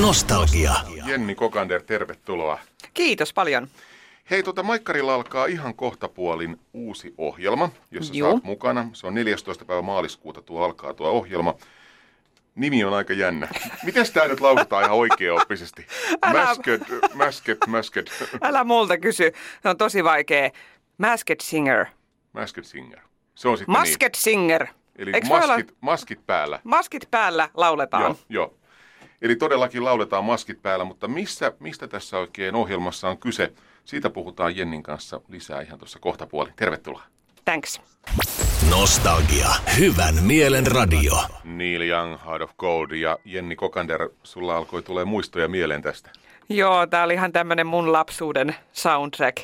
Nostalgia. Jenni Kokander, tervetuloa. Kiitos paljon. Hei, tota Maikkarilla alkaa ihan kohtapuolin uusi ohjelma, jossa Joo. saat mukana. Se on 14. päivä maaliskuuta tuo alkaa tuo ohjelma. Nimi on aika jännä. Miten tämä nyt lausutaan ihan oikeaoppisesti? Älä- Mäsket, mäsket, mäsket, Älä multa kysy. Se on tosi vaikea. Masked Singer. mäsket singer. Se on sitten Masked Singer. niin. Eli Eiks voi olla- maskit, maskit päällä. Maskit päällä lauletaan. Joo, joo. Eli todellakin lauletaan maskit päällä, mutta missä, mistä tässä oikein ohjelmassa on kyse? Siitä puhutaan Jennin kanssa lisää ihan tuossa kohtapuolin. Tervetuloa. Thanks. Nostalgia. Hyvän mielen radio. Neil Young, Heart of Gold ja Jenni Kokander, sulla alkoi tulee muistoja mieleen tästä. Joo, tää oli ihan tämmönen mun lapsuuden soundtrack.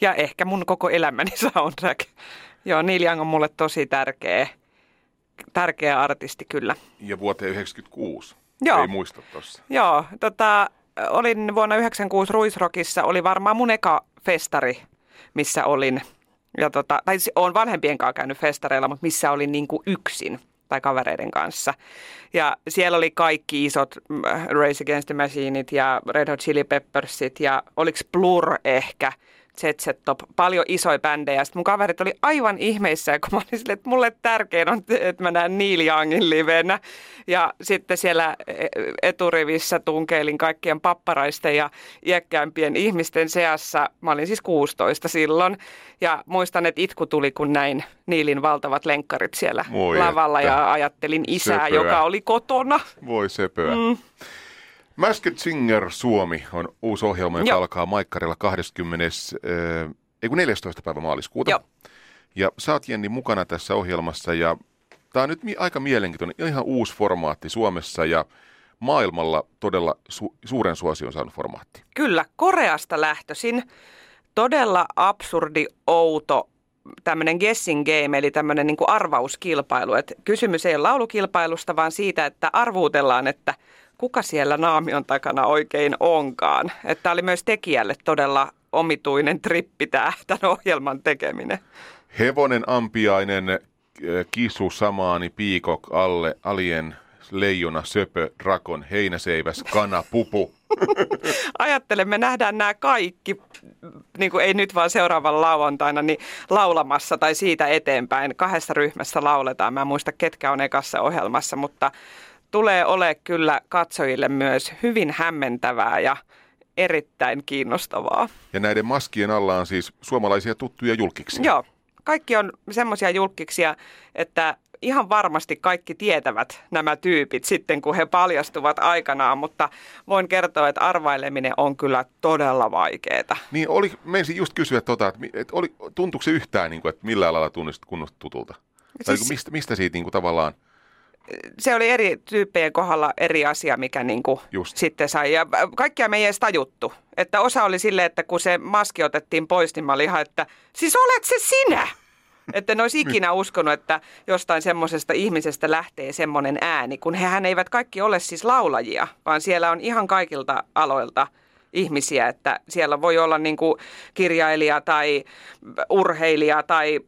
Ja ehkä mun koko elämäni soundtrack. Joo, Neil Young on mulle tosi tärkeä, tärkeä artisti kyllä. Ja vuoteen 96. Joo. Ei muista tossa. Joo, tota, olin vuonna 96 Ruisrockissa, oli varmaan mun eka festari, missä olin. Ja tota, tai siis olen vanhempien kanssa käynyt festareilla, mutta missä olin niin kuin yksin tai kavereiden kanssa. Ja siellä oli kaikki isot mm, Race Against the Machineit ja Red Hot Chili Peppersit ja oliko Blur ehkä, ZZ Top, paljon isoja bändejä. Sitten mun kaverit oli aivan ihmeissä, kun mä olin silleen, että mulle tärkein on, että mä näen Neil Youngin livenä. Ja sitten siellä eturivissä tunkeilin kaikkien papparaisten ja iäkkäämpien ihmisten seassa. Mä olin siis 16 silloin. Ja muistan, että itku tuli, kun näin Niilin valtavat lenkkarit siellä Voi lavalla että. ja ajattelin isää, Söpöä. joka oli kotona. Voi sepöä. Mm. Masked Singer Suomi on uusi ohjelma, joka Joo. alkaa Maikkarilla 20. Äh, ei kun 14. päivä maaliskuuta. Joo. Ja sä oot Jenni mukana tässä ohjelmassa ja tämä on nyt mi- aika mielenkiintoinen, ihan uusi formaatti Suomessa ja maailmalla todella su- suuren suosion saanut formaatti. Kyllä, Koreasta lähtöisin. Todella absurdi, outo tämmöinen guessing game, eli tämmöinen niin arvauskilpailu. Et kysymys ei ole laulukilpailusta, vaan siitä, että arvuutellaan, että kuka siellä naamion takana oikein onkaan. Että oli myös tekijälle todella omituinen trippi tämä, tämän ohjelman tekeminen. Hevonen, ampiainen, äh, kisu, samaani, piikok, alle, alien, leijona, söpö, drakon, heinäseiväs, kana, pupu. Ajattelen, me nähdään nämä kaikki, niin kuin ei nyt vaan seuraavan lauantaina, niin laulamassa tai siitä eteenpäin. Kahdessa ryhmässä lauletaan. Mä en muista, ketkä on ekassa ohjelmassa, mutta tulee ole kyllä katsojille myös hyvin hämmentävää ja erittäin kiinnostavaa. Ja näiden maskien alla on siis suomalaisia tuttuja julkiksi. Joo, kaikki on semmoisia julkiksia, että ihan varmasti kaikki tietävät nämä tyypit sitten, kun he paljastuvat aikanaan, mutta voin kertoa, että arvaileminen on kyllä todella vaikeaa. Niin oli, menisin just kysyä tota, että, oli, tuntuuko se yhtään, niin kuin, että millä lailla tunnistit kunnosta tutulta? Tai Siis- siis... mistä, mistä siitä niin kuin, tavallaan, se oli eri tyyppien kohdalla eri asia, mikä niin kuin Just. sitten sai. Ja kaikkia me ei edes tajuttu. Että osa oli silleen, että kun se maski otettiin pois, niin mä olin ihan, että siis olet se sinä! Että ne olisi ikinä uskonut, että jostain semmoisesta ihmisestä lähtee semmoinen ääni, kun hehän eivät kaikki ole siis laulajia, vaan siellä on ihan kaikilta aloilta ihmisiä, että siellä voi olla niin kuin kirjailija tai urheilija tai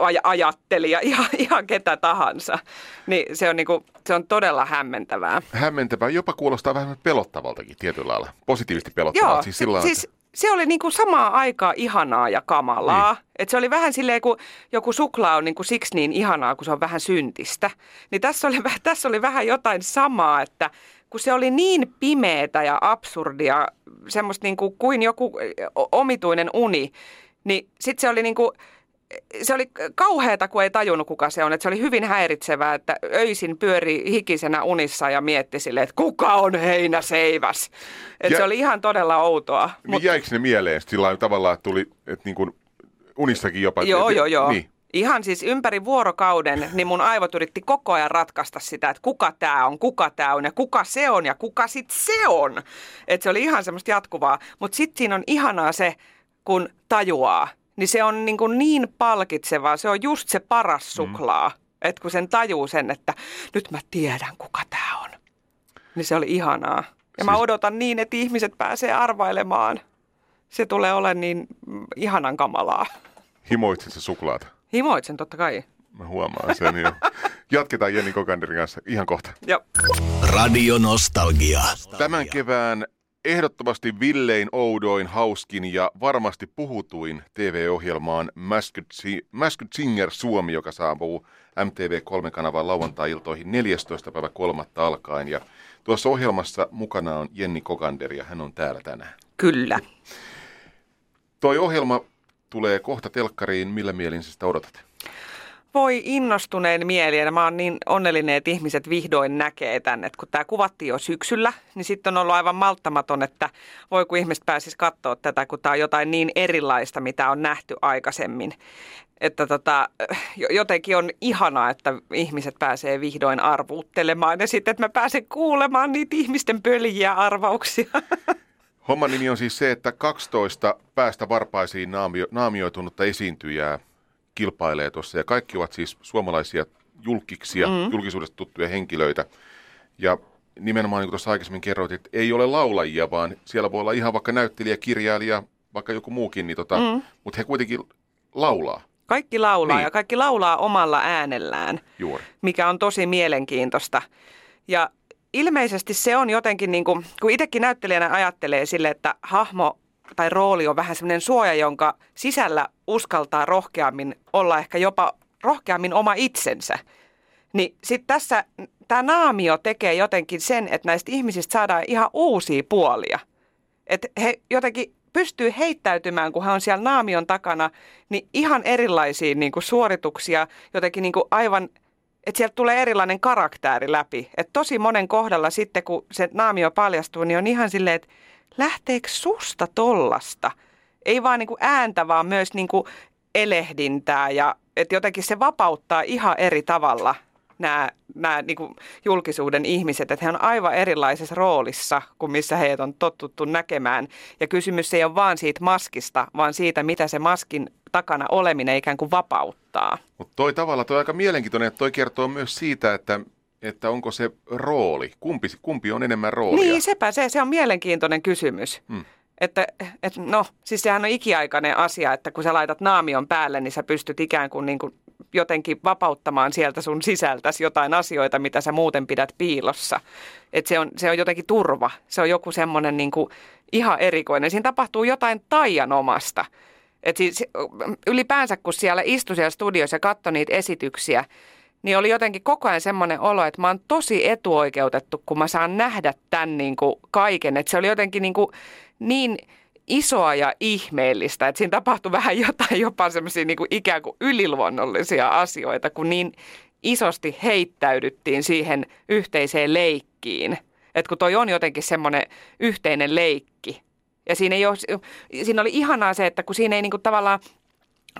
aj- ajattelija, ihan, ihan ketä tahansa. Niin se on, niin kuin, se on todella hämmentävää. hämmentävää, jopa kuulostaa vähän pelottavaltakin tietyllä lailla. Positiivisesti pelottavalta. Joo, siis, sillä siis se oli niin kuin samaa aikaa ihanaa ja kamalaa. Niin. Et se oli vähän silleen, kun joku suklaa on niin kuin siksi niin ihanaa, kun se on vähän syntistä. Niin tässä oli, tässä oli vähän jotain samaa, että kun se oli niin pimeätä ja absurdia, semmoista niin kuin, kuin joku omituinen uni, niin sitten se oli niin kuin, se oli kauheata, kun ei tajunnut, kuka se on. Että se oli hyvin häiritsevää, että öisin pyöri hikisenä unissa ja mietti sille, että kuka on heinäseiväs. Että Ja- se oli ihan todella outoa. niin Mut... jäikö ne mieleen sillä tavallaan, että tuli, että niin kuin unissakin jopa? Joo, joo, joo. Niin. Ihan siis ympäri vuorokauden, niin mun aivot yritti koko ajan ratkaista sitä, että kuka tämä on, kuka tämä on ja kuka se on ja kuka sit se on. Että se oli ihan semmoista jatkuvaa. Mutta sitten siinä on ihanaa se, kun tajuaa, niin se on niin, kuin niin palkitsevaa. Se on just se paras suklaa, mm. että kun sen tajuu sen, että nyt mä tiedän, kuka tämä on. Niin se oli ihanaa. Ja mä Siis- odotan niin, että ihmiset pääsee arvailemaan. Se tulee olemaan niin mm, ihanan kamalaa. Himoitsit se suklaata. Himoitsen totta kai. Mä huomaan sen jo. Jatketaan Jenni Kokanderin kanssa ihan kohta. Joo. Radio Nostalgia. Tämän kevään ehdottomasti villein, oudoin, hauskin ja varmasti puhutuin TV-ohjelmaan Masked, Si- Masked Singer Suomi, joka saapuu MTV3-kanavan lauantai-iltoihin 14. päivä 3. alkaen. Ja tuossa ohjelmassa mukana on Jenni Kokander ja hän on täällä tänään. Kyllä. Toi ohjelma tulee kohta telkkariin. Millä mielin sä sitä odotat? Voi innostuneen mielien. Mä oon niin onnellinen, että ihmiset vihdoin näkee tänne. kun tämä kuvattiin jo syksyllä, niin sitten on ollut aivan malttamaton, että voi kun ihmiset pääsis katsoa tätä, kun tämä on jotain niin erilaista, mitä on nähty aikaisemmin. Että tota, jotenkin on ihanaa, että ihmiset pääsee vihdoin arvuuttelemaan ja sitten, että mä pääsen kuulemaan niitä ihmisten pöljiä arvauksia. Homman nimi on siis se, että 12 päästä varpaisiin naamio, naamioitunutta esiintyjää kilpailee tuossa. Ja kaikki ovat siis suomalaisia julkiksia, mm. julkisuudesta tuttuja henkilöitä. Ja nimenomaan niin kuin tuossa aikaisemmin kerroit, että ei ole laulajia, vaan siellä voi olla ihan vaikka näyttelijä, kirjailija, vaikka joku muukin, niin tota, mm. mutta he kuitenkin laulaa. Kaikki laulaa niin. ja kaikki laulaa omalla äänellään, Juuri. mikä on tosi mielenkiintoista. Ja ilmeisesti se on jotenkin, niin kuin, kun itsekin näyttelijänä ajattelee sille, että hahmo tai rooli on vähän semmoinen suoja, jonka sisällä uskaltaa rohkeammin olla ehkä jopa rohkeammin oma itsensä. Niin sitten tässä tämä naamio tekee jotenkin sen, että näistä ihmisistä saadaan ihan uusia puolia. Että he jotenkin pystyy heittäytymään, kun hän on siellä naamion takana, niin ihan erilaisia niin kuin suorituksia, jotenkin niin kuin aivan, että sieltä tulee erilainen karakteri läpi. Että tosi monen kohdalla sitten, kun se naamio paljastuu, niin on ihan silleen, että lähteekö susta tollasta? Ei vaan niin kuin ääntä, vaan myös niin kuin elehdintää ja että jotenkin se vapauttaa ihan eri tavalla nämä, nämä niin kuin julkisuuden ihmiset, että he on aivan erilaisessa roolissa kuin missä heitä on tottuttu näkemään. Ja kysymys ei ole vaan siitä maskista, vaan siitä, mitä se maskin takana oleminen ikään kuin vapauttaa. Mutta toi tavalla toi aika mielenkiintoinen, että toi kertoo myös siitä, että että onko se rooli, kumpi, kumpi on enemmän roolia? Niin, sepä se, se on mielenkiintoinen kysymys. Hmm. Että, et, no, siis sehän on ikiaikainen asia, että kun sä laitat naamion päälle, niin sä pystyt ikään kuin, niin kuin jotenkin vapauttamaan sieltä sun sisältäsi jotain asioita, mitä sä muuten pidät piilossa. Että se on, se on jotenkin turva. Se on joku semmoinen niin kuin ihan erikoinen. Siinä tapahtuu jotain taianomasta. Et siis, ylipäänsä, kun siellä istui siellä studiossa ja katsoi niitä esityksiä, niin oli jotenkin koko ajan semmoinen olo, että mä oon tosi etuoikeutettu, kun mä saan nähdä tämän niin kuin kaiken. Että se oli jotenkin niin, kuin niin isoa ja ihmeellistä, että siinä tapahtui vähän jotain jopa semmoisia niin ikään kuin yliluonnollisia asioita, kun niin isosti heittäydyttiin siihen yhteiseen leikkiin. Että kun toi on jotenkin semmoinen yhteinen leikki. Ja siinä, ei ole, siinä oli ihanaa se, että kun siinä ei niin kuin tavallaan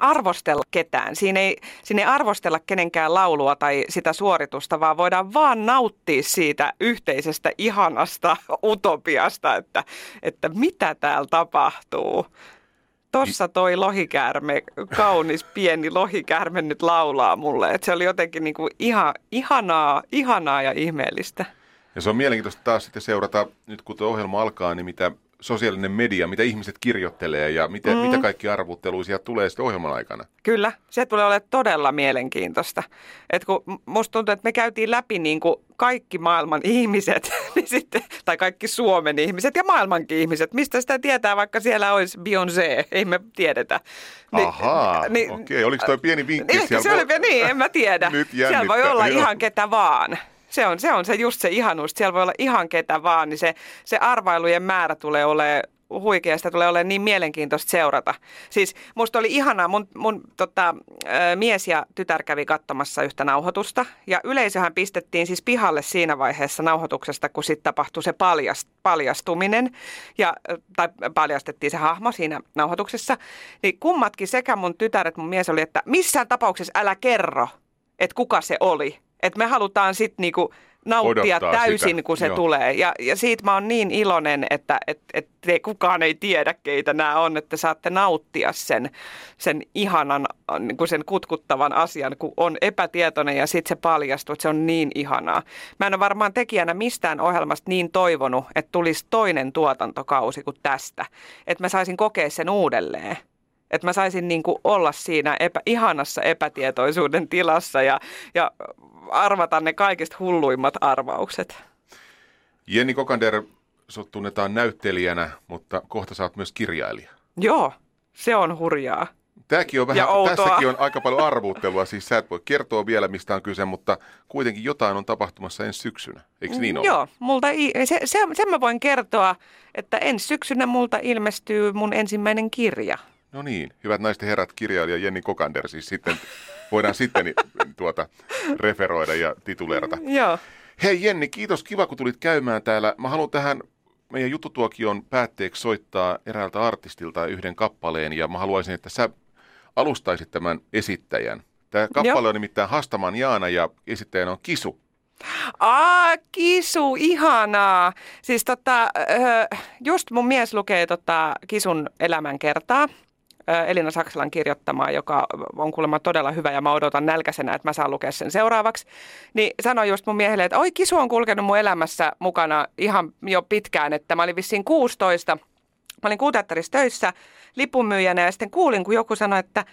arvostella ketään. Siinä ei, siinä ei arvostella kenenkään laulua tai sitä suoritusta, vaan voidaan vaan nauttia siitä yhteisestä ihanasta utopiasta, että, että mitä täällä tapahtuu. Tossa toi lohikäärme, kaunis pieni lohikäärme nyt laulaa mulle. Että se oli jotenkin niin kuin ihan, ihanaa, ihanaa ja ihmeellistä. Ja se on mielenkiintoista taas sitten seurata, nyt kun tuo ohjelma alkaa, niin mitä sosiaalinen media, mitä ihmiset kirjoittelee ja mitä, mm. mitä kaikki arvutteluisia tulee sitten ohjelman aikana. Kyllä, se tulee olemaan todella mielenkiintoista. Et kun musta tuntuu, että me käytiin läpi niin kuin kaikki maailman ihmiset, niin sitten, tai kaikki Suomen ihmiset ja maailmankin ihmiset. Mistä sitä tietää, vaikka siellä olisi Beyoncé, ei me tiedetä. Niin, Ahaa, niin, okei. Oliko toi pieni vinkki? Ehkä se oli, niin, en mä tiedä. Nyt siellä voi olla ihan ketä vaan. Se on, se on se just se ihanuus. Siellä voi olla ihan ketä vaan, niin se, se arvailujen määrä tulee olemaan huikeasta tulee olemaan niin mielenkiintoista seurata. Siis musta oli ihanaa, mun, mun tota, mies ja tytär kävi katsomassa yhtä nauhoitusta ja yleisöhän pistettiin siis pihalle siinä vaiheessa nauhoituksesta, kun sitten tapahtui se paljast, paljastuminen ja, tai paljastettiin se hahmo siinä nauhoituksessa. Niin kummatkin sekä mun tytär että mun mies oli, että missään tapauksessa älä kerro, että kuka se oli että me halutaan sitten niinku nauttia Odottaa täysin, sitä. kun se Joo. tulee. Ja, ja siitä mä oon niin iloinen, että et, et te, kukaan ei tiedä, keitä nämä on, että saatte nauttia sen, sen ihanan, niin kuin sen kutkuttavan asian, kun on epätietoinen ja sitten se paljastuu, että se on niin ihanaa. Mä en ole varmaan tekijänä mistään ohjelmasta niin toivonut, että tulisi toinen tuotantokausi kuin tästä. Että mä saisin kokea sen uudelleen. Että mä saisin niin kuin olla siinä epä, ihanassa epätietoisuuden tilassa ja, ja arvata ne kaikista hulluimmat arvaukset. Jenni Kokander, sut tunnetaan näyttelijänä, mutta kohta sä oot myös kirjailija. Joo, se on hurjaa. Tämäkin on vähän, tässäkin on aika paljon arvuuttelua, siis sä et voi kertoa vielä mistä on kyse, mutta kuitenkin jotain on tapahtumassa ensi syksynä, eikö niin ole? Joo, multa, se, se, sen mä voin kertoa, että ensi syksynä multa ilmestyy mun ensimmäinen kirja. No niin, hyvät naisten herrat, kirjailija Jenni Kokander, siis sitten voidaan sitten tuota, referoida ja tituleerata. Joo. Hei Jenni, kiitos, kiva kun tulit käymään täällä. Mä haluan tähän meidän jututuokion päätteeksi soittaa eräältä artistilta yhden kappaleen ja mä haluaisin, että sä alustaisit tämän esittäjän. Tämä kappale Joo. on nimittäin Hastaman Jaana ja esittäjänä on Kisu. Aa, Kisu, ihanaa. Siis tota, just mun mies lukee tota Kisun elämänkertaa. Elina Saksalan kirjoittamaa, joka on kuulemma todella hyvä ja mä odotan nälkäisenä, että mä saan lukea sen seuraavaksi. Niin sanoi just mun miehelle, että oi Kisu on kulkenut mun elämässä mukana ihan jo pitkään, että mä olin vissiin 16. Mä olin kuuteatterissa töissä lipunmyyjänä ja sitten kuulin, kun joku sanoi, että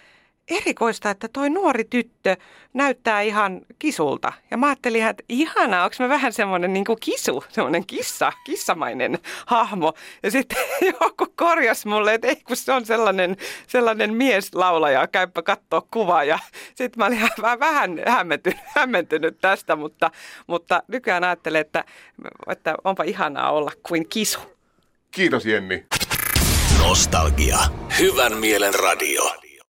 erikoista, että toi nuori tyttö näyttää ihan kisulta. Ja mä ajattelin, että ihanaa, onko mä vähän semmoinen niin kuin kisu, semmoinen kissa, kissamainen hahmo. Ja sitten joku korjas mulle, että ei kun se on sellainen, sellainen mieslaulaja, käypä katsoa kuvaa. Ja sitten mä olin vähän hämmentynyt, hämmentynyt tästä, mutta, mutta nykyään ajattelen, että, että onpa ihanaa olla kuin kisu. Kiitos Jenni. Nostalgia. Hyvän mielen radio.